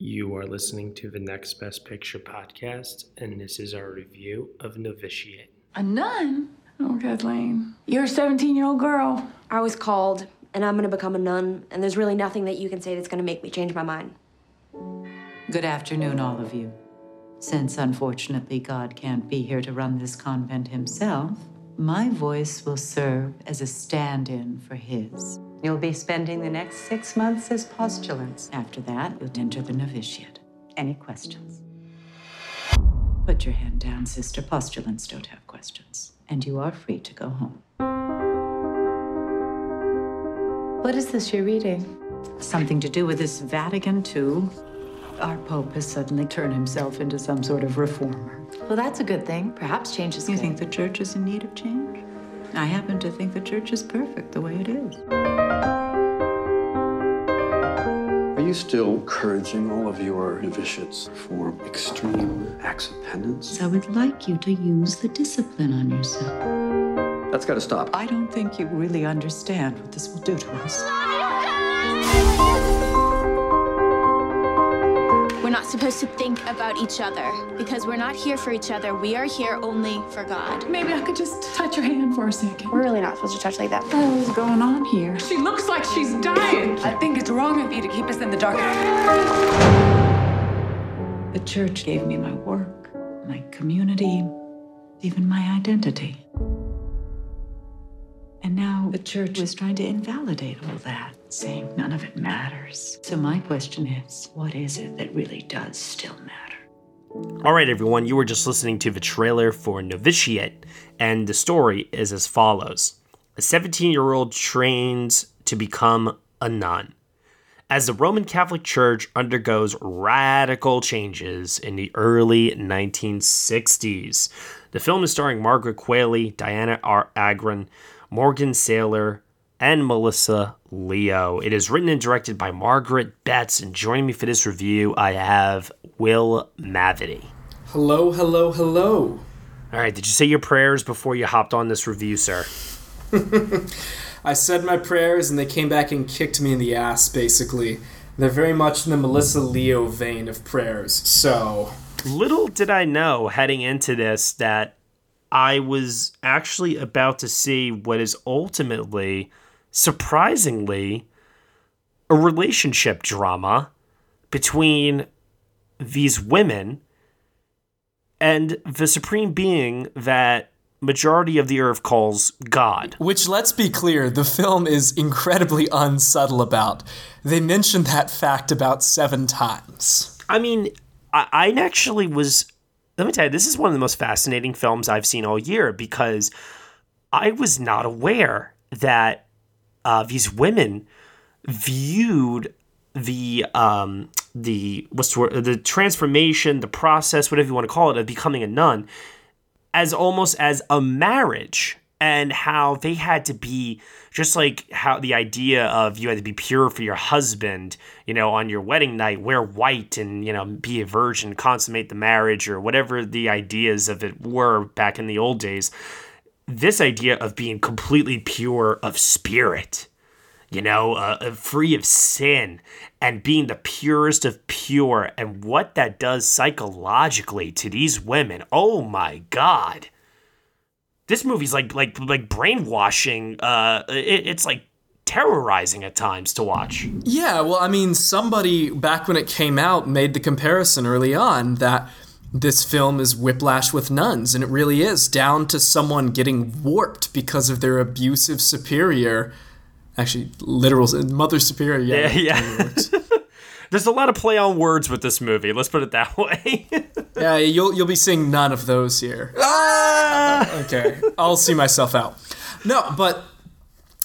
You are listening to the Next Best Picture podcast, and this is our review of Novitiate. A nun? Oh, Kathleen. You're a 17 year old girl. I was called, and I'm gonna become a nun, and there's really nothing that you can say that's gonna make me change my mind. Good afternoon, all of you. Since unfortunately God can't be here to run this convent himself, my voice will serve as a stand in for his. You'll be spending the next six months as postulants. After that, you'll enter the novitiate. Any questions? Put your hand down, sister. Postulants don't have questions. And you are free to go home. What is this you're reading? Something to do with this Vatican II. Our Pope has suddenly turned himself into some sort of reformer. Well, that's a good thing. Perhaps change is You good. think the church is in need of change? I happen to think the church is perfect the way it is. Are you still encouraging all of your novitiates for extreme acts of penance? I would like you to use the discipline on yourself. That's got to stop. I don't think you really understand what this will do to us. Not supposed to think about each other because we're not here for each other. We are here only for God. Maybe I could just touch your hand for a second. We're really not supposed to touch like that. What is going on here? She looks like she's dying. I think it's wrong of you to keep us in the dark. The church gave me my work, my community, even my identity. And now the church is trying to invalidate all that, saying none of it matters. So my question is, what is it that really does still matter? All right, everyone, you were just listening to the trailer for Novitiate, and the story is as follows A 17 year old trains to become a nun. As the Roman Catholic Church undergoes radical changes in the early 1960s, the film is starring Margaret Qualley, Dianna R. Agron, Morgan Saylor, and Melissa Leo. It is written and directed by Margaret Betts, and joining me for this review, I have Will Mavity. Hello, hello, hello. All right, did you say your prayers before you hopped on this review, sir? I said my prayers and they came back and kicked me in the ass, basically. They're very much in the Melissa Leo vein of prayers, so. Little did I know heading into this that I was actually about to see what is ultimately, surprisingly, a relationship drama between these women and the supreme being that majority of the earth calls God. Which, let's be clear, the film is incredibly unsubtle about. They mention that fact about seven times. I mean, I, I actually was. Let me tell you, this is one of the most fascinating films I've seen all year because I was not aware that uh, these women viewed the um, the what's the, word, the transformation, the process, whatever you want to call it, of becoming a nun, as almost as a marriage and how they had to be just like how the idea of you had to be pure for your husband, you know, on your wedding night, wear white and, you know, be a virgin, consummate the marriage or whatever the ideas of it were back in the old days. This idea of being completely pure of spirit, you know, uh, free of sin and being the purest of pure and what that does psychologically to these women. Oh my God this movie's like like like brainwashing. Uh, it, it's like terrorizing at times to watch. Yeah, well, I mean, somebody back when it came out made the comparison early on that this film is whiplash with nuns, and it really is down to someone getting warped because of their abusive superior. Actually, literal mother superior. Yeah, yeah. yeah. There's a lot of play on words with this movie. Let's put it that way. yeah, you'll you'll be seeing none of those here. Ah! okay, I'll see myself out. No, but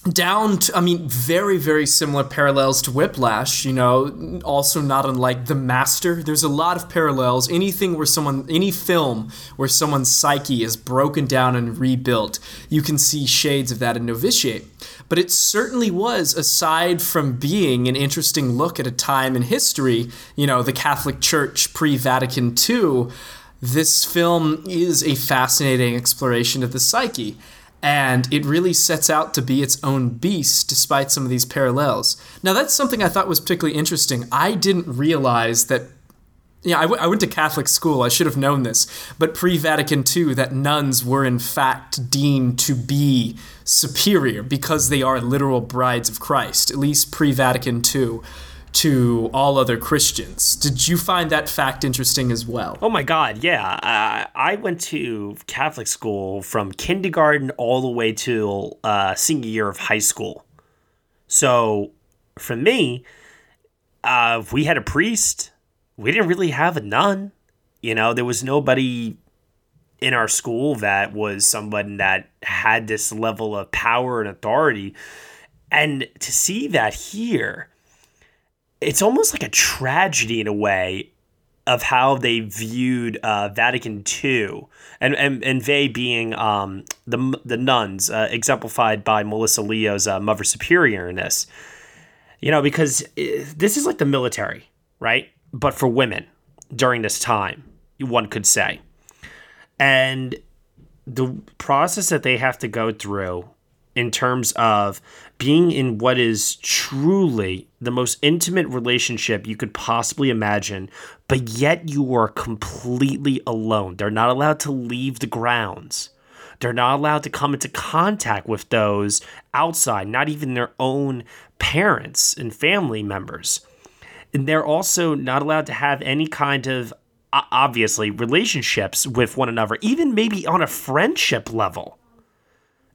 down to, I mean, very, very similar parallels to Whiplash, you know, also not unlike The Master. There's a lot of parallels. Anything where someone, any film where someone's psyche is broken down and rebuilt, you can see shades of that in Novitiate. But it certainly was, aside from being an interesting look at a time in history, you know, the Catholic Church pre Vatican II, this film is a fascinating exploration of the psyche. And it really sets out to be its own beast despite some of these parallels. Now, that's something I thought was particularly interesting. I didn't realize that. Yeah, I, w- I went to Catholic school. I should have known this. But pre Vatican II, that nuns were in fact deemed to be superior because they are literal brides of Christ, at least pre Vatican II to all other Christians. Did you find that fact interesting as well? Oh my God, yeah. Uh, I went to Catholic school from kindergarten all the way till uh, senior year of high school. So for me, uh, we had a priest. We didn't really have a nun. You know, there was nobody in our school that was someone that had this level of power and authority. And to see that here, it's almost like a tragedy in a way of how they viewed uh, Vatican II, and and and they being um, the the nuns, uh, exemplified by Melissa Leo's uh, Mother Superior in this. You know, because uh, this is like the military, right? But for women during this time, one could say, and the process that they have to go through in terms of being in what is truly the most intimate relationship you could possibly imagine, but yet you are completely alone. They're not allowed to leave the grounds. They're not allowed to come into contact with those outside, not even their own parents and family members. And they're also not allowed to have any kind of obviously relationships with one another, even maybe on a friendship level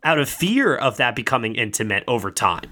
out of fear of that becoming intimate over time.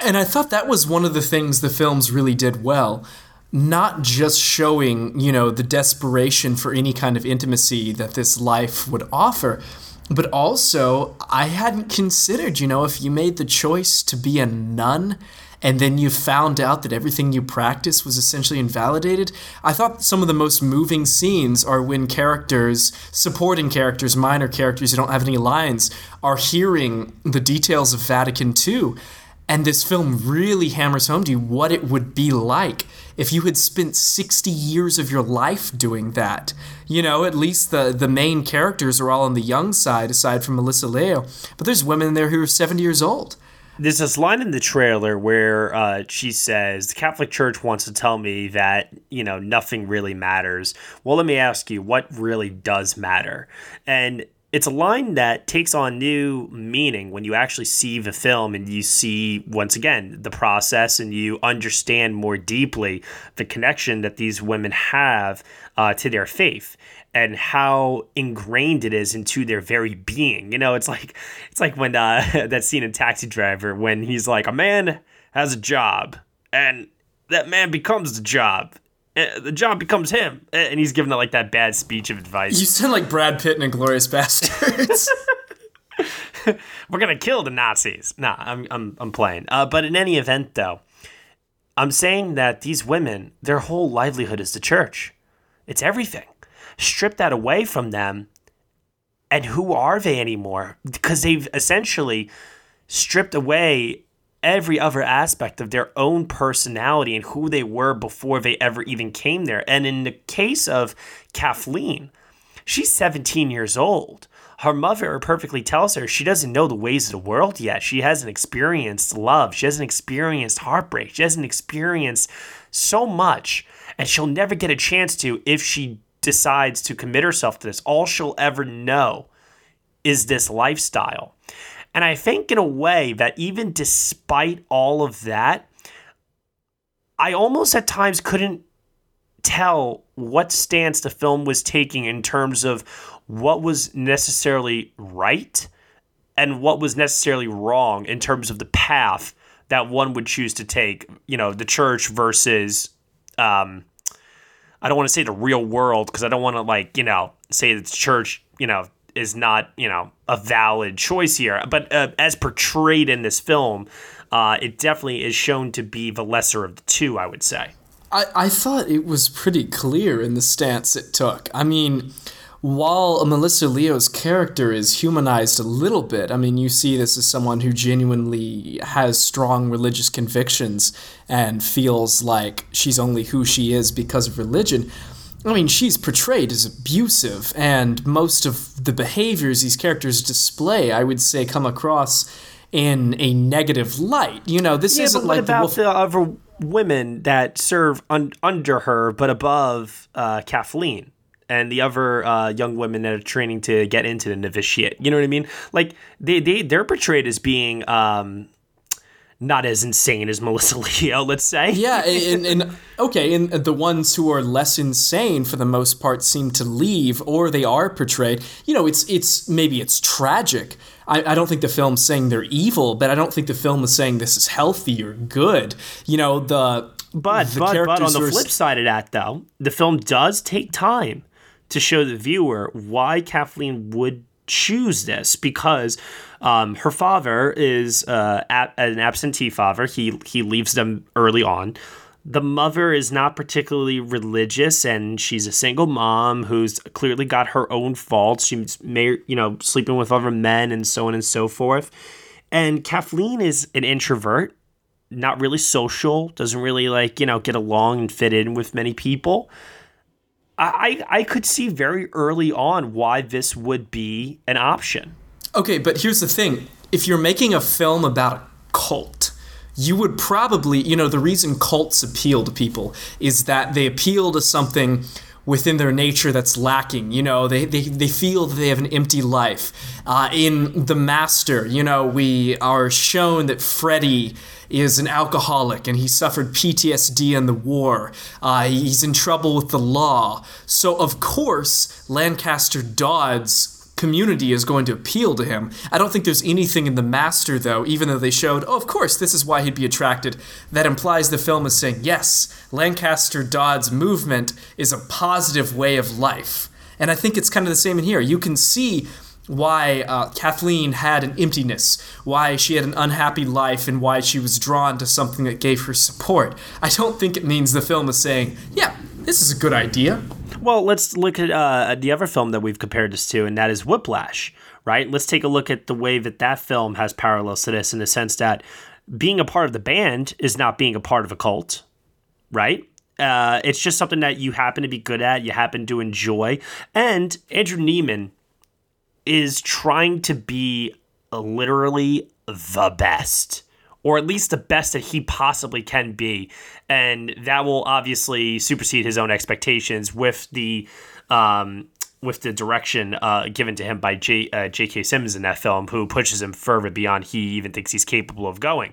And I thought that was one of the things the films really did well. Not just showing, you know, the desperation for any kind of intimacy that this life would offer, but also I hadn't considered, you know, if you made the choice to be a nun and then you found out that everything you practiced was essentially invalidated. I thought some of the most moving scenes are when characters, supporting characters, minor characters who don't have any lines, are hearing the details of Vatican II. And this film really hammers home to you what it would be like if you had spent 60 years of your life doing that. You know, at least the, the main characters are all on the young side, aside from Melissa Leo. But there's women there who are 70 years old there's this line in the trailer where uh, she says the Catholic Church wants to tell me that you know nothing really matters. Well, let me ask you, what really does matter? And it's a line that takes on new meaning when you actually see the film and you see once again the process and you understand more deeply the connection that these women have uh, to their faith and how ingrained it is into their very being. You know, it's like it's like when uh, that scene in Taxi Driver when he's like, a man has a job, and that man becomes the job. Uh, the job becomes him, and he's giving it like that bad speech of advice. You sound like Brad Pitt in Glorious Bastards. We're gonna kill the Nazis. Nah, I'm I'm I'm playing. Uh, but in any event, though, I'm saying that these women, their whole livelihood is the church. It's everything strip that away from them, and who are they anymore? Because they've essentially stripped away every other aspect of their own personality and who they were before they ever even came there. And in the case of Kathleen, she's 17 years old. Her mother perfectly tells her she doesn't know the ways of the world yet. She hasn't experienced love. She hasn't experienced heartbreak. She hasn't experienced so much. And she'll never get a chance to if she decides to commit herself to this, all she'll ever know is this lifestyle. And I think, in a way, that even despite all of that, I almost at times couldn't tell what stance the film was taking in terms of what was necessarily right and what was necessarily wrong in terms of the path that one would choose to take, you know, the church versus um, I don't want to say the real world because I don't want to like you know say that church you know is not you know a valid choice here. But uh, as portrayed in this film, uh, it definitely is shown to be the lesser of the two. I would say. I, I thought it was pretty clear in the stance it took. I mean, while Melissa Leo's character is humanized a little bit, I mean, you see this as someone who genuinely has strong religious convictions and feels like she's only who she is because of religion. I mean, she's portrayed as abusive, and most of the behaviors these characters display, I would say, come across in a negative light. You know, this Yeah, isn't but what like the about wolf. the other women that serve un- under her but above uh, Kathleen? And the other uh, young women that are training to get into the novitiate, you know what I mean? Like they they they're portrayed as being um, not as insane as Melissa Leo, let's say. Yeah, and, and okay, and the ones who are less insane for the most part seem to leave, or they are portrayed. You know, it's it's maybe it's tragic. I, I don't think the film's saying they're evil, but I don't think the film is saying this is healthy or good. You know, the But the but but on the flip side of that, though, the film does take time to show the viewer why Kathleen would choose this because um, her father is uh, an absentee father. He he leaves them early on. The mother is not particularly religious, and she's a single mom who's clearly got her own faults. She's may you know sleeping with other men and so on and so forth. And Kathleen is an introvert not really social, doesn't really like, you know, get along and fit in with many people. I, I could see very early on why this would be an option. Okay, but here's the thing. If you're making a film about a cult, you would probably, you know, the reason cults appeal to people is that they appeal to something within their nature that's lacking. You know, they, they, they feel that they have an empty life. Uh, in The Master, you know, we are shown that Freddie is an alcoholic and he suffered PTSD in the war. Uh, he's in trouble with the law. So, of course, Lancaster Dodd's community is going to appeal to him. I don't think there's anything in The Master, though, even though they showed, oh, of course, this is why he'd be attracted, that implies the film is saying, yes, Lancaster Dodd's movement is a positive way of life. And I think it's kind of the same in here. You can see why uh, Kathleen had an emptiness, why she had an unhappy life, and why she was drawn to something that gave her support. I don't think it means the film is saying, yeah, this is a good idea. Well, let's look at uh, the other film that we've compared this to, and that is Whiplash, right? Let's take a look at the way that that film has parallels to this in the sense that being a part of the band is not being a part of a cult, right? Uh, it's just something that you happen to be good at, you happen to enjoy. And Andrew Neiman is trying to be literally the best, or at least the best that he possibly can be. And that will obviously supersede his own expectations with the. Um, with the direction uh, given to him by J, uh, J.K. Simmons in that film, who pushes him further beyond he even thinks he's capable of going.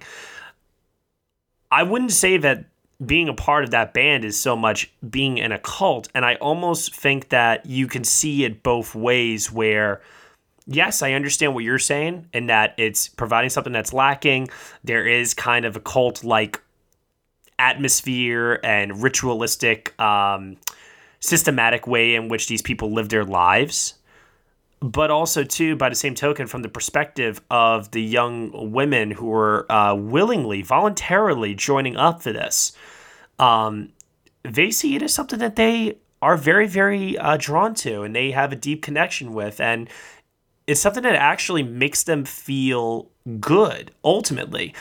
I wouldn't say that being a part of that band is so much being in a cult. And I almost think that you can see it both ways where, yes, I understand what you're saying, and that it's providing something that's lacking. There is kind of a cult like atmosphere and ritualistic, um, systematic way in which these people live their lives but also too by the same token from the perspective of the young women who are uh, willingly voluntarily joining up for this um, they see it as something that they are very very uh, drawn to and they have a deep connection with and it's something that actually makes them feel good ultimately.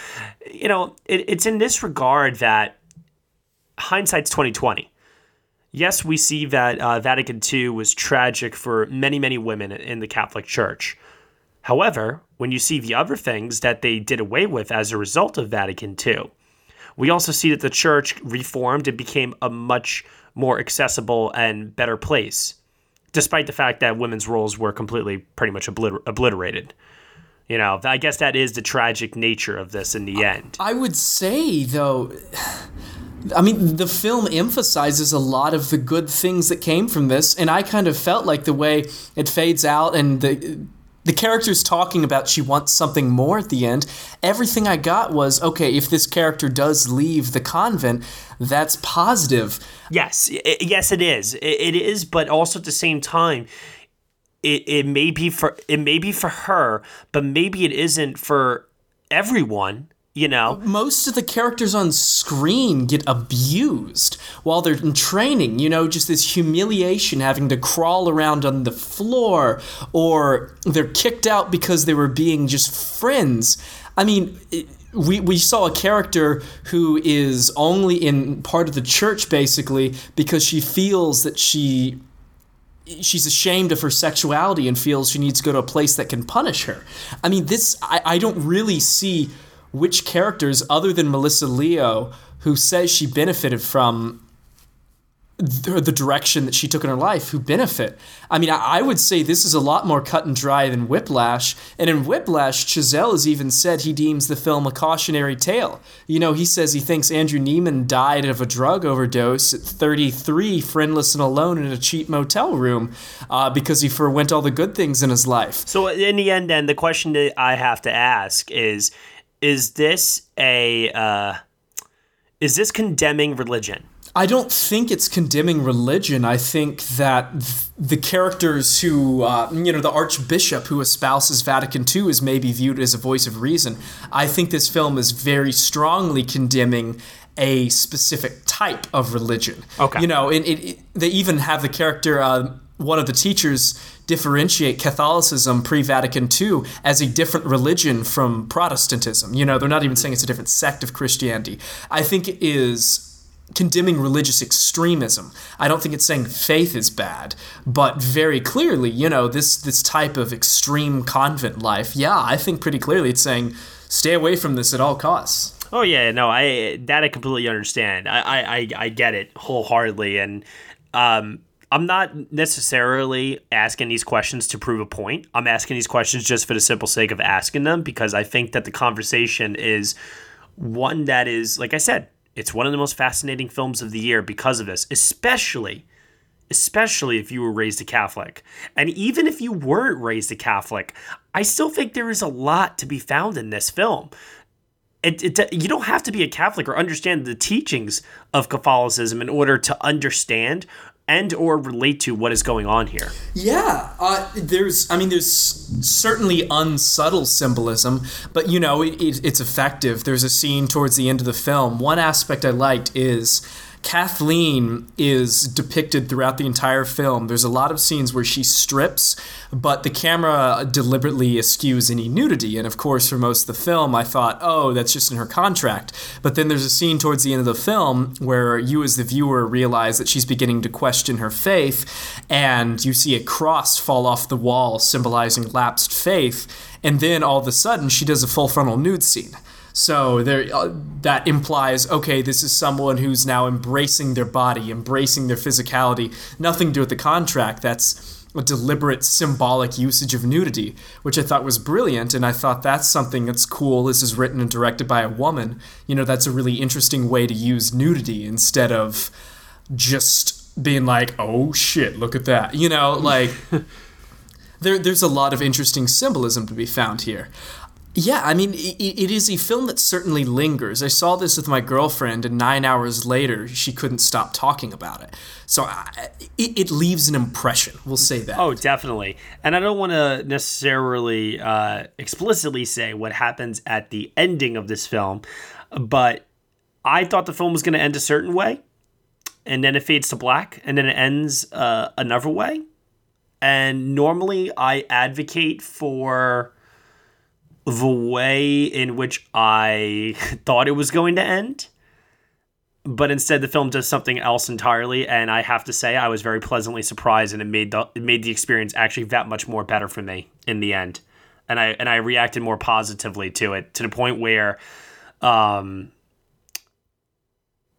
You know it, it's in this regard that hindsight's 2020 yes, we see that uh, Vatican II was tragic for many, many women in the Catholic Church. However, when you see the other things that they did away with as a result of Vatican II, we also see that the church reformed and became a much more accessible and better place, despite the fact that women's roles were completely pretty much obliter- obliterated. You know, I guess that is the tragic nature of this in the end. I would say, though, I mean, the film emphasizes a lot of the good things that came from this, and I kind of felt like the way it fades out and the the character's talking about she wants something more at the end. Everything I got was okay. If this character does leave the convent, that's positive. Yes, i yes, it is. It, it is, but also at the same time, it, it may be for it may be for her, but maybe it isn't for everyone. You know, most of the characters on screen get abused while they're in training. You know, just this humiliation having to crawl around on the floor, or they're kicked out because they were being just friends. I mean, we, we saw a character who is only in part of the church basically because she feels that she she's ashamed of her sexuality and feels she needs to go to a place that can punish her. I mean, this I, I don't really see which characters other than Melissa Leo who says she benefited from the, the direction that she took in her life who benefit. I mean, I, I would say this is a lot more cut and dry than Whiplash. And in Whiplash, Chazelle has even said he deems the film a cautionary tale. You know, he says he thinks Andrew Neiman died of a drug overdose at 33, friendless and alone in a cheap motel room uh, because he forwent all the good things in his life. So in the end, then the question that I have to ask is: Is this a uh, is this condemning religion? I don't think it's condemning religion. I think that th- the characters who, uh, you know, the Archbishop who espouses Vatican II is maybe viewed as a voice of reason. I think this film is very strongly condemning a specific type of religion. Okay. You know, and it, it, they even have the character, uh, one of the teachers differentiate Catholicism pre Vatican II as a different religion from Protestantism. You know, they're not even saying it's a different sect of Christianity. I think it is condemning religious extremism. I don't think it's saying faith is bad, but very clearly, you know, this this type of extreme convent life, yeah, I think pretty clearly it's saying stay away from this at all costs. Oh yeah, no, I that I completely understand. I I, I get it wholeheartedly, and um, I'm not necessarily asking these questions to prove a point. I'm asking these questions just for the simple sake of asking them because I think that the conversation is one that is, like I said, it's one of the most fascinating films of the year because of this, especially especially if you were raised a Catholic. And even if you weren't raised a Catholic, I still think there is a lot to be found in this film. It, it, you don't have to be a Catholic or understand the teachings of Catholicism in order to understand and or relate to what is going on here. Yeah, uh, there's. I mean, there's certainly unsubtle symbolism, but you know, it, it, it's effective. There's a scene towards the end of the film. One aspect I liked is Kathleen is depicted throughout the entire film. There's a lot of scenes where she strips, but the camera deliberately eschews any nudity. And of course, for most of the film, I thought, oh, that's just in her contract. But then there's a scene towards the end of the film where you, as the viewer, realize that she's beginning to question her faith, and you see a cross fall off the wall symbolizing lapsed faith. And then all of a sudden, she does a full frontal nude scene. So there, uh, that implies okay, this is someone who's now embracing their body, embracing their physicality. Nothing to do with the contract. That's a deliberate symbolic usage of nudity, which I thought was brilliant. And I thought that's something that's cool. This is written and directed by a woman. You know, that's a really interesting way to use nudity instead of just being like, oh shit, look at that. You know, like. There, there's a lot of interesting symbolism to be found here. Yeah, I mean, it, it is a film that certainly lingers. I saw this with my girlfriend, and nine hours later, she couldn't stop talking about it. So I, it, it leaves an impression. We'll say that. Oh, definitely. And I don't want to necessarily uh, explicitly say what happens at the ending of this film, but I thought the film was going to end a certain way, and then it fades to black, and then it ends uh, another way. And normally, I advocate for the way in which I thought it was going to end. But instead, the film does something else entirely, and I have to say, I was very pleasantly surprised, and it made the it made the experience actually that much more better for me in the end, and I and I reacted more positively to it to the point where, um,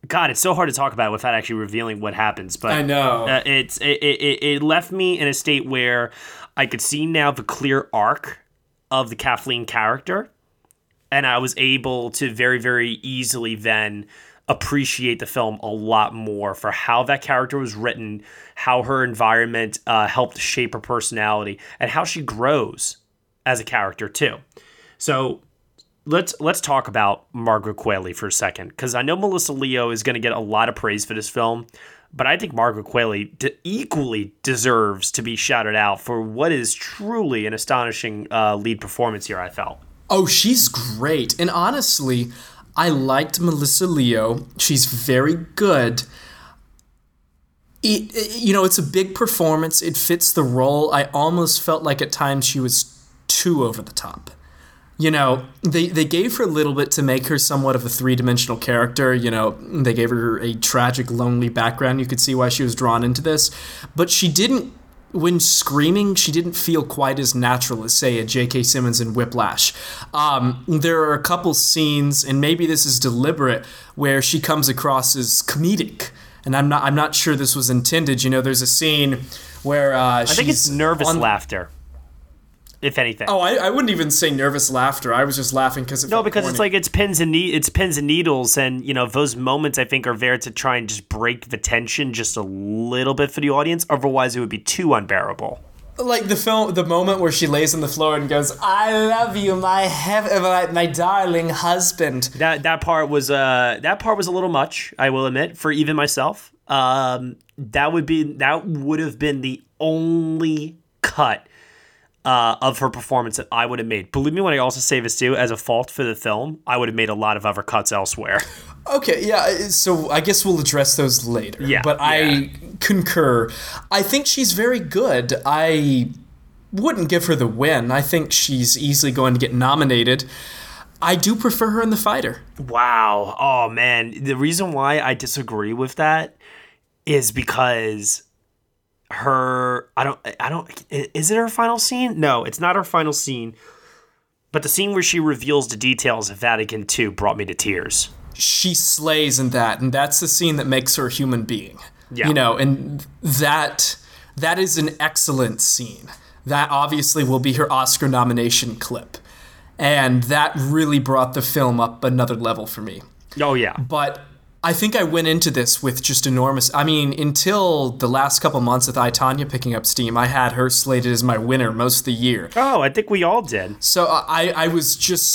God, it's so hard to talk about without actually revealing what happens. But I know uh, it's it, it it left me in a state where I could see now the clear arc of the Kathleen character. And I was able to very, very easily then appreciate the film a lot more for how that character was written, how her environment uh, helped shape her personality, and how she grows as a character too. So let's let's talk about Margaret Qualley for a second, because I know Melissa Leo is going to get a lot of praise for this film, but I think Margaret Qualley de- equally deserves to be shouted out for what is truly an astonishing uh, lead performance here. I felt. Oh, she's great, and honestly, I liked Melissa Leo. She's very good. It, it, you know, it's a big performance. It fits the role. I almost felt like at times she was too over the top. You know, they, they gave her a little bit to make her somewhat of a three dimensional character. You know, they gave her a tragic, lonely background. You could see why she was drawn into this. But she didn't, when screaming, she didn't feel quite as natural as, say, a J.K. Simmons in Whiplash. Um, there are a couple scenes, and maybe this is deliberate, where she comes across as comedic. And I'm not, I'm not sure this was intended. You know, there's a scene where uh, I think it's nervous laughter if anything. Oh, I, I wouldn't even say nervous laughter. I was just laughing because it no, because corny. it's like it's pins and ne- it's pins and needles, and you know those moments I think are there to try and just break the tension just a little bit for the audience. Otherwise, it would be too unbearable. like the film, the moment where she lays on the floor and goes, "I love you, my heaven, my, my darling husband." That that part was uh that part was a little much. I will admit for even myself. Um, that would be that would have been the only cut uh, of her performance that I would have made. Believe me when I also say this too, as a fault for the film, I would have made a lot of other cuts elsewhere. Okay, yeah. So I guess we'll address those later. Yeah, but yeah. I concur. I think she's very good. I wouldn't give her the win. I think she's easily going to get nominated. I do prefer her in the fighter. Wow. Oh man, the reason why I disagree with that is because her I don't I don't is it her final scene? No, it's not her final scene. But the scene where she reveals the details of Vatican II brought me to tears. she slays in that and that's the scene that makes her a human being Yeah. you know and that that is an excellent scene that obviously will be her oscar nomination clip and that really brought the film up another level for me Oh yeah. but I think I went into this with just enormous. I mean, until the last couple months with I, Tonya picking up steam, I had her slated as my winner most of the year. Oh, I think we all did. So uh, I, I was just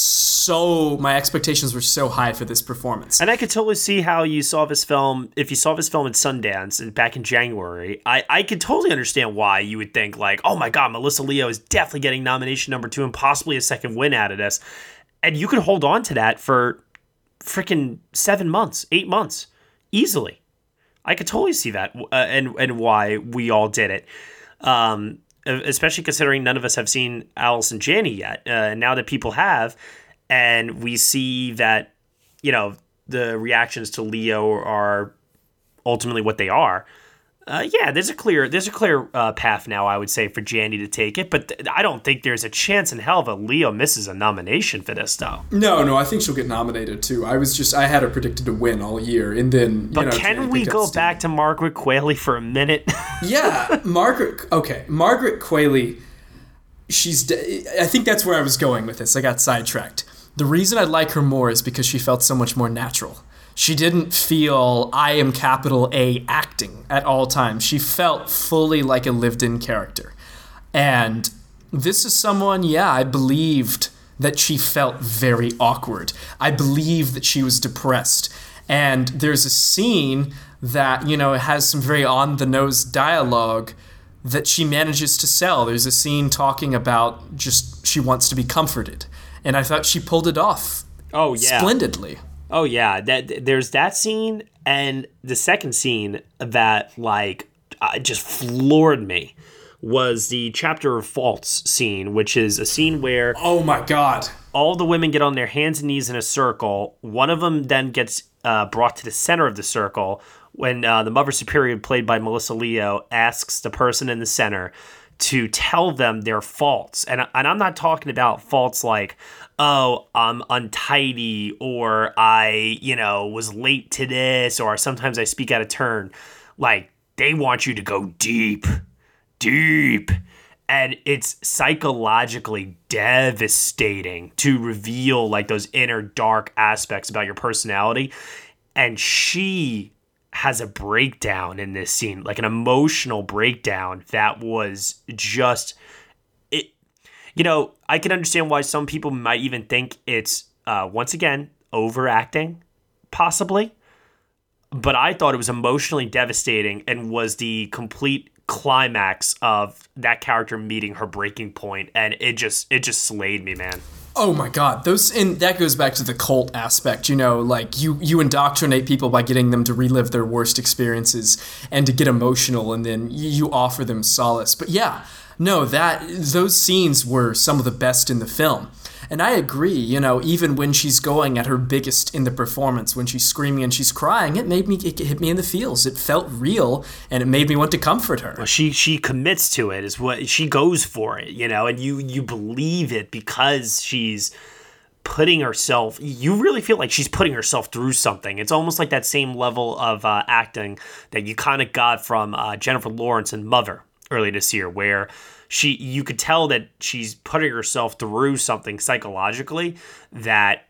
so my expectations were so high for this performance. And I could totally see how you saw this film. If you saw this film at Sundance and back in January, I, I could totally understand why you would think like, oh my god, Melissa Leo is definitely getting nomination number two and possibly a second win out of this. And you could hold on to that for freaking seven months, eight months, easily. I could totally see that, uh, and and why we all did it. Um, especially considering none of us have seen Allison Janney yet. Uh, now that people have, and we see that, you know, the reactions to Leo are ultimately what they are. Uh, yeah, there's a clear there's a clear uh, path now. I would say for Janney to take it, but th- I don't think there's a chance in hell that Leo misses a nomination for this though. No, no, I think she'll get nominated too. I was just I had her predicted to win all year, and then you But know, can we go back to Margaret Qualley for a minute? Yeah, Margaret. Okay, Margaret Qualley. She's. de- I think that's where I was going with this. I got sidetracked. The reason I like her more is because she felt so much more natural. She didn't feel I am capital A acting at all times. She felt fully like a lived in character. And this is someone, yeah, I believed that she felt very awkward. I believe that she was depressed. And there's a scene that, you know, has some very on the nose dialogue that she manages to sell. There's a scene talking about just she wants to be comforted. And I thought she pulled it off oh yeah, splendidly. Oh yeah, that there's that scene and the second scene that like uh, just floored me was the chapter of faults scene, which is a scene where Oh my god. all the women get on their hands and knees in a circle. One of them then gets uh, brought to the center of the circle when uh, the Mother Superior, played by Melissa Leo, asks the person in the center to tell them their faults. And, and I'm not talking about faults like, oh, I'm untidy or I, you know, was late to this or sometimes I speak out of turn. Like, they want you to go deep, deep and it's psychologically devastating to reveal like those inner dark aspects about your personality and she has a breakdown in this scene like an emotional breakdown that was just you know i can understand why some people might even think it's uh, once again overacting possibly. But I thought it was emotionally devastating and was the complete climax of that character meeting her breaking point. And it just it just slayed me man. Oh my god, those and that goes back to the cult aspect, you know, like you you indoctrinate people by getting them to relive their worst experiences and to get emotional and then you, you offer them solace. But yeah, no, that those scenes were some of the best in the film. And I agree, you know, even when she's going at her biggest in the performance, when she's screaming and she's crying, it made me, it hit me in the feels. It felt real and it made me want to comfort her. she she commits to it is what she goes for it you know and you you believe it because she's putting herself you really feel like she's putting herself through something it's almost like that same level of uh, acting that you kind of got from uh, jennifer lawrence and mother early this year where she you could tell that she's putting herself through something psychologically that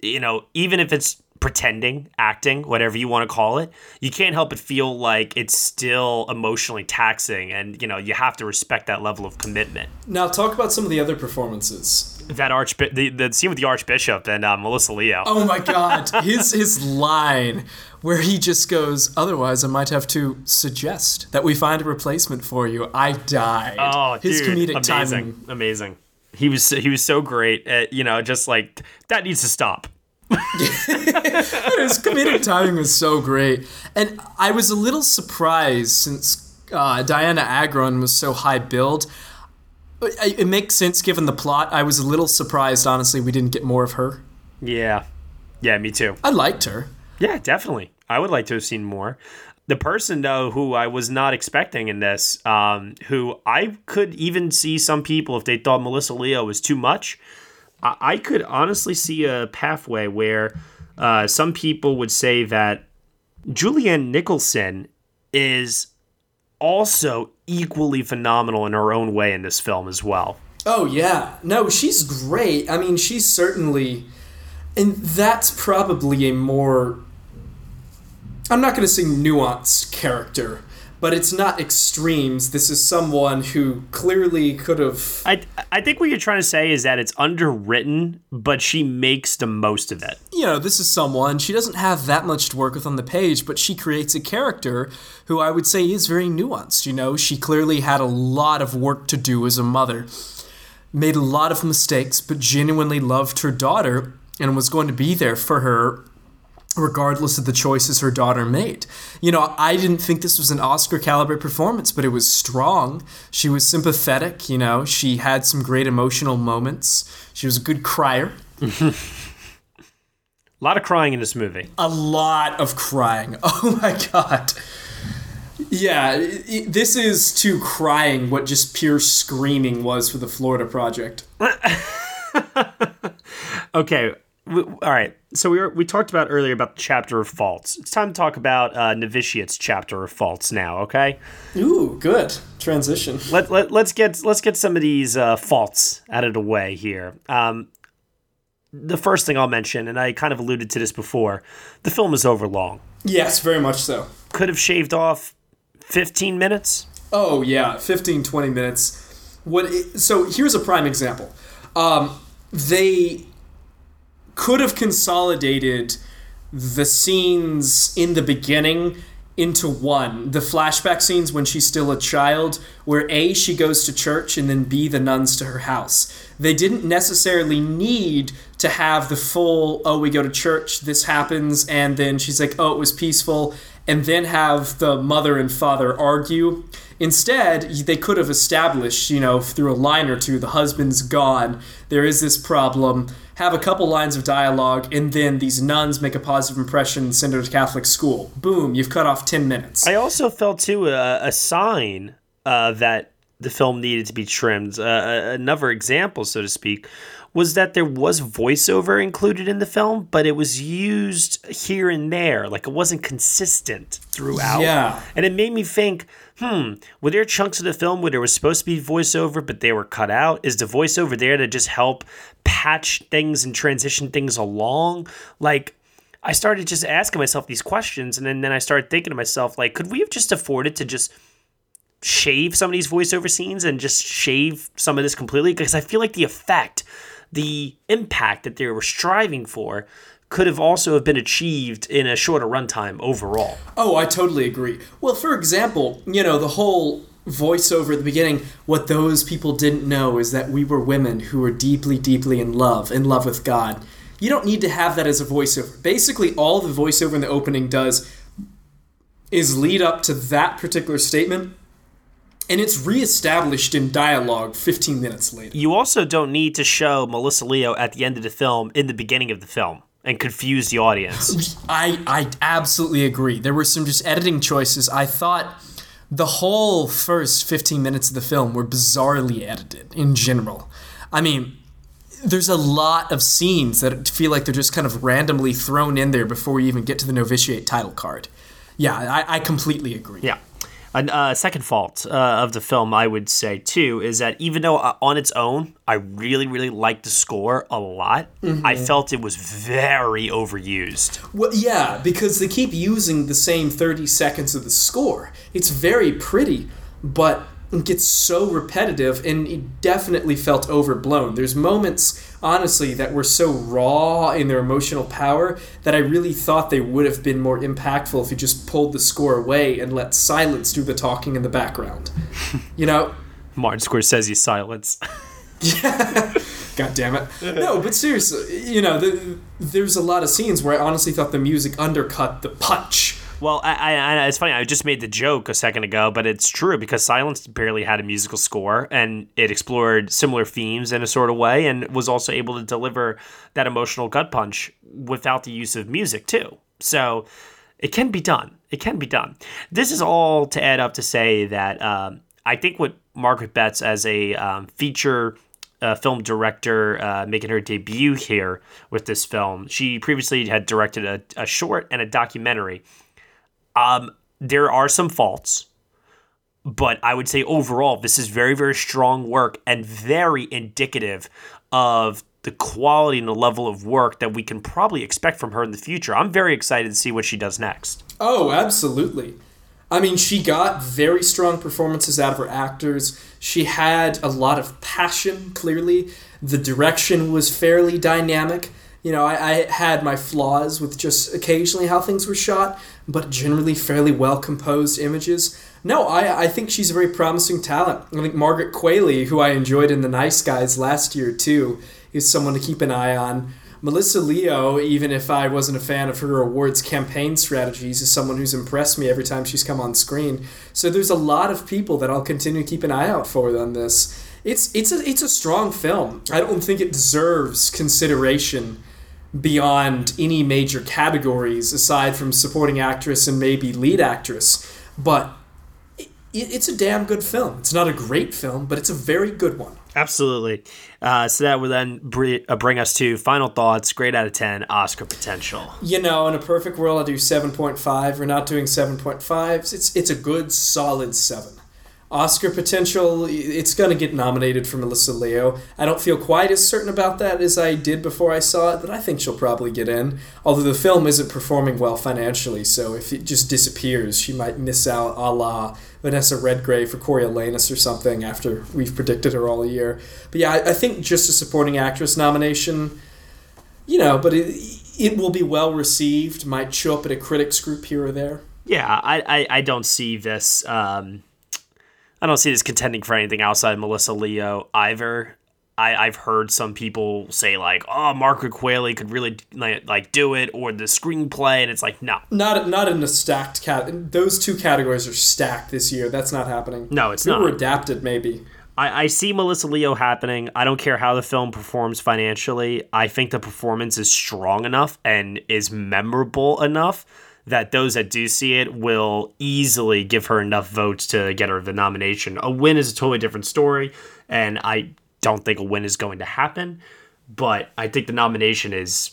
you know, even if it's pretending, acting, whatever you want to call it, you can't help but feel like it's still emotionally taxing and, you know, you have to respect that level of commitment. Now, talk about some of the other performances. That arch the, the scene with the archbishop and uh, Melissa Leo. Oh my god, his his line where he just goes, "Otherwise, I might have to suggest that we find a replacement for you." I died. Oh, his dude, comedic amazing, timing. amazing. He was he was so great. At, you know, just like that needs to stop. His comedic timing was so great, and I was a little surprised since uh, Dianna Agron was so high billed. It, it makes sense given the plot. I was a little surprised, honestly, we didn't get more of her. Yeah, yeah, me too. I liked her. Yeah, definitely. I would like to have seen more. The person though who I was not expecting in this, um, who I could even see some people if they thought Melissa Leo was too much, I, I could honestly see a pathway where uh, some people would say that Julianne Nicholson is also equally phenomenal in her own way in this film as well. Oh yeah, no, she's great. I mean, she's certainly, and that's probably a more. I'm not going to say nuanced character, but it's not extremes. This is someone who clearly could have. I I think what you're trying to say is that it's underwritten, but she makes the most of it. You know, this is someone, she doesn't have that much to work with on the page, but she creates a character who I would say is very nuanced. You know, she clearly had a lot of work to do as a mother, made a lot of mistakes, but genuinely loved her daughter and was going to be there for her regardless of the choices her daughter made. You know, I didn't think this was an Oscar caliber performance, but it was strong. She was sympathetic, you know, she had some great emotional moments. She was a good crier. A lot of crying in this movie. A lot of crying. Oh my god. Yeah, this is to crying what just pure screaming was for the Florida Project. Okay. All right. So we were, we talked about earlier about the chapter of faults. It's time to talk about uh, Novitiate's chapter of faults now. Okay. Ooh, good transition. Let, let let's get let's get some of these uh, faults out of the way here. Um, the first thing I'll mention, and I kind of alluded to this before, the film is overlong. Yes, very much so. Could have shaved off fifteen minutes. Oh yeah, 15 20 minutes. What it, so here's a prime example. Um, they could have consolidated the scenes in the beginning into one. The flashback scenes when she's still a child, where A, she goes to church, and then B, the nuns to her house. They didn't necessarily need to have the full, oh, we go to church, this happens, and then she's like, oh, it was peaceful, and then have the mother and father argue. Instead, they could have established, you know, through a line or two, the husband's gone, there is this problem, have a couple lines of dialogue, and then these nuns make a positive impression and send her to Catholic school. Boom, you've cut off 10 minutes. I also felt too a, sign uh, that the film needed to be trimmed. Uh, another example, so to speak, was that there was voiceover included in the film, but it was used here and there, like it wasn't consistent throughout. Yeah. and it made me think, hmm, were there chunks of the film where there was supposed to be voiceover, but they were cut out? Is the voiceover there to just help patch things and transition things along? Like. I started just asking myself these questions, and then, then I started thinking to myself, like, could we have just afforded to just shave some of these voiceover scenes and just shave some of this completely? Because I feel like the effect, the impact that they were striving for, could have also have been achieved in a shorter runtime overall. Oh, I totally agree. Well, for example, you know, the whole voiceover at the beginning, what those people didn't know is that we were women who were deeply, deeply in love, in love with God. You don't need to have that as a voiceover. Basically, all the voiceover in the opening does is lead up to that particular statement and it's reestablished in dialogue 15 minutes later. You also don't need to show Melissa Leo at the end of the film in the beginning of the film and confuse the audience. I I absolutely agree. There were some just editing choices. I thought the whole first 15 minutes of the film were bizarrely edited in general. I mean, there's a lot of scenes that feel like they're just kind of randomly thrown in there before we even get to the novitiate title card. Yeah, I, I completely agree. Yeah. A uh, second fault uh, of the film, I would say too, is that even though uh, on its own, I really, really liked the score a lot, I felt it was very overused. Well, yeah, because they keep using the same 30 seconds of the score. It's very pretty, but it gets so repetitive and it definitely felt overblown. There's moments, honestly, that were so raw in their emotional power that I really thought they would have been more impactful if you just pulled the score away and let silence do the talking in the background. you know? Martin Scorsese's silence. God damn it. No, but seriously, you know, the, there's a lot of scenes where I honestly thought the music undercut the punch. Well, I, I, it's funny. I just made the joke a second ago, but it's true because Silence barely had a musical score, and it explored similar themes in a sort of way, and was also able to deliver that emotional gut punch without the use of music too. So it can be done. It can be done. This is all to add up to say that um, I think what Margaret Betts as a um, feature uh, film director uh, making her debut here with this film. She previously had directed a, a short and a documentary. Um, there are some faults, but I would say overall, this is very, very strong work and very indicative of the quality and the level of work that we can probably expect from her in the future. I'm very excited to see what she does next. Oh, absolutely. I mean, she got very strong performances out of her actors. She had a lot of passion, clearly. The direction was fairly dynamic. You know, I, I had my flaws with just occasionally how things were shot, but generally fairly well composed images. No, I, I think she's a very promising talent. I think Margaret Qualley, who I enjoyed in The Nice Guys last year too, is someone to keep an eye on. Melissa Leo, even if I wasn't a fan of her awards campaign strategies, is someone who's impressed me every time she's come on screen. So there's a lot of people that I'll continue to keep an eye out for on this. It's it's a it's a strong film. I don't think it deserves consideration beyond any major categories aside from supporting actress and maybe lead actress, but it, it's a damn good film. It's not a great film, but it's a very good one. Absolutely. Uh, so that would then br- uh, bring us to final thoughts. Great out of ten, Oscar potential. You know, in a perfect world, I'd do seven point five. We're not doing seven point fives. It's it's a good solid seven. Oscar potential, it's going to get nominated for Melissa Leo. I don't feel quite as certain about that as I did before I saw it, but I think she'll probably get in. Although the film isn't performing well financially, so if it just disappears, she might miss out a la Vanessa Redgrave for Coriolanus or something after we've predicted her all year. But yeah, I, I think just a supporting actress nomination, you know, but it, it will be well received, might show up at a critics group here or there. Yeah, I, I, I don't see this. Um, I don't see this contending for anything outside Melissa Leo either. I, I've heard some people say like, "Oh, Margaret Qualley could really like, like do it," or the screenplay, and it's like, no, Not not in a stacked cat. Those two categories are stacked this year. That's not happening. No, it's They not. were adapted, maybe. I, I see Melissa Leo happening. I don't care how the film performs financially. I think the performance is strong enough and is memorable enough that those that do see it will easily give her enough votes to get her the nomination. A win is a totally different story, and I don't think a win is going to happen. But I think the nomination is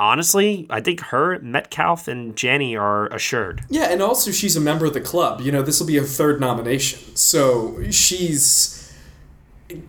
honestly, I think her, Metcalf, and Janney are assured. Yeah, and also she's a member of the club. You know, this will be her third nomination. So she's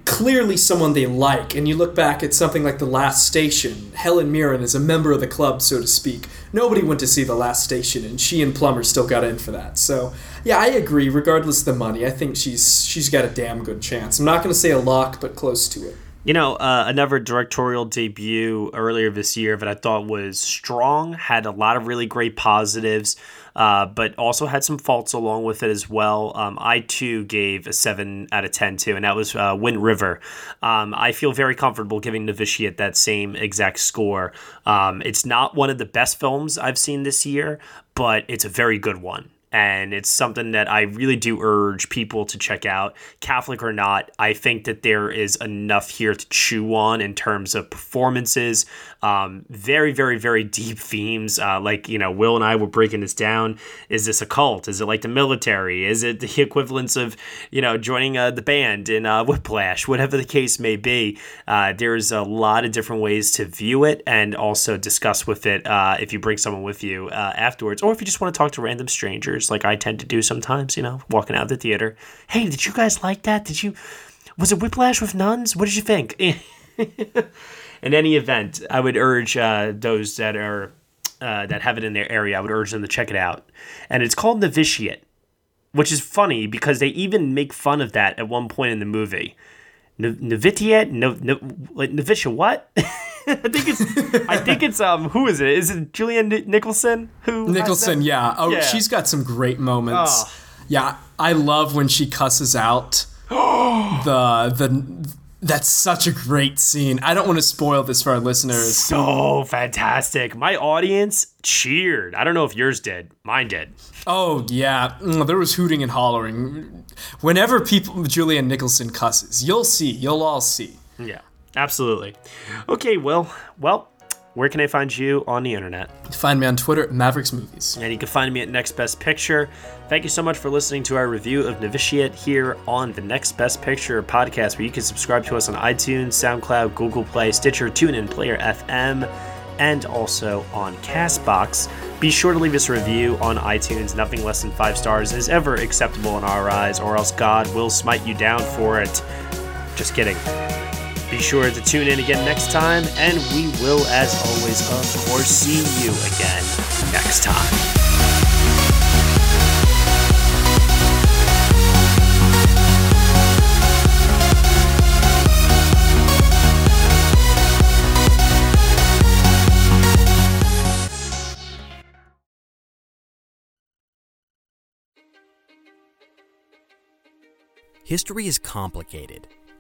clearly someone they like. And you look back at something like The Last Station, Helen Mirren is a member of the club, so to speak. Nobody went to see The Last Station, and she and Plummer still got in for that. So, yeah, I agree. Regardless of the money, I think she's she's got a damn good chance. I'm not going to say a lock, but close to it. You know, uh, another directorial debut earlier this year that I thought was strong, had a lot of really great positives, uh, but also had some faults along with it as well. Um, I too gave a 7 out of 10 too, and that was uh, Wind River. Um, I feel very comfortable giving Novitiate that same exact score. Um, it's not one of the best films I've seen this year, but it's a very good one. And it's something that I really do urge people to check out, Catholic or not. I think that there is enough here to chew on in terms of performances. Um, very, very, very deep themes. Uh, like, you know, Will and I were breaking this down. Is this a cult? Is it like the military? Is it the equivalence of, you know, joining uh, the band in uh, Whiplash? Whatever the case may be, uh, there's a lot of different ways to view it and also discuss with it uh, if you bring someone with you uh, afterwards, or if you just want to talk to random strangers like I tend to do sometimes, you know, walking out of the theater. Hey, did you guys like that? Did you was it Whiplash with nuns? What did you think? in any event, I would urge uh, those that are uh, that have it in their area. I would urge them to check it out, and it's called Novitiate, which is funny because they even make fun of that at one point in the movie. Novitiate, no, no, what? I think it's, I think it's, um, who is it? Is it Julianne Nicholson? Who? Nicholson, yeah. Oh, Yeah. she's got some great moments. Oh. Yeah, I love when she cusses out the the. That's such a great scene. I don't want to spoil this for our listeners. So fantastic. My audience cheered. I don't know if yours did. Mine did. Oh yeah, Mm, there was hooting and hollering. Whenever people Julianne Nicholson cusses, you'll see. You'll all see. Yeah, absolutely. Okay, well, well, where can I find you on the internet? Find me on Twitter at Mavericks Movies. And you can find me at Next Best Picture. Thank you so much for listening to our review of Novitiate here on the Next Best Picture podcast, where you can subscribe to us on iTunes, SoundCloud, Google Play, Stitcher, TuneIn, Player FM, and also on Castbox. Be sure to leave us a review on iTunes. Nothing less than five stars is ever acceptable in our eyes, or else God will smite you down for it. Just kidding. Be sure to tune in again next time, and we will, as always, of course, see you again next time. History is complicated.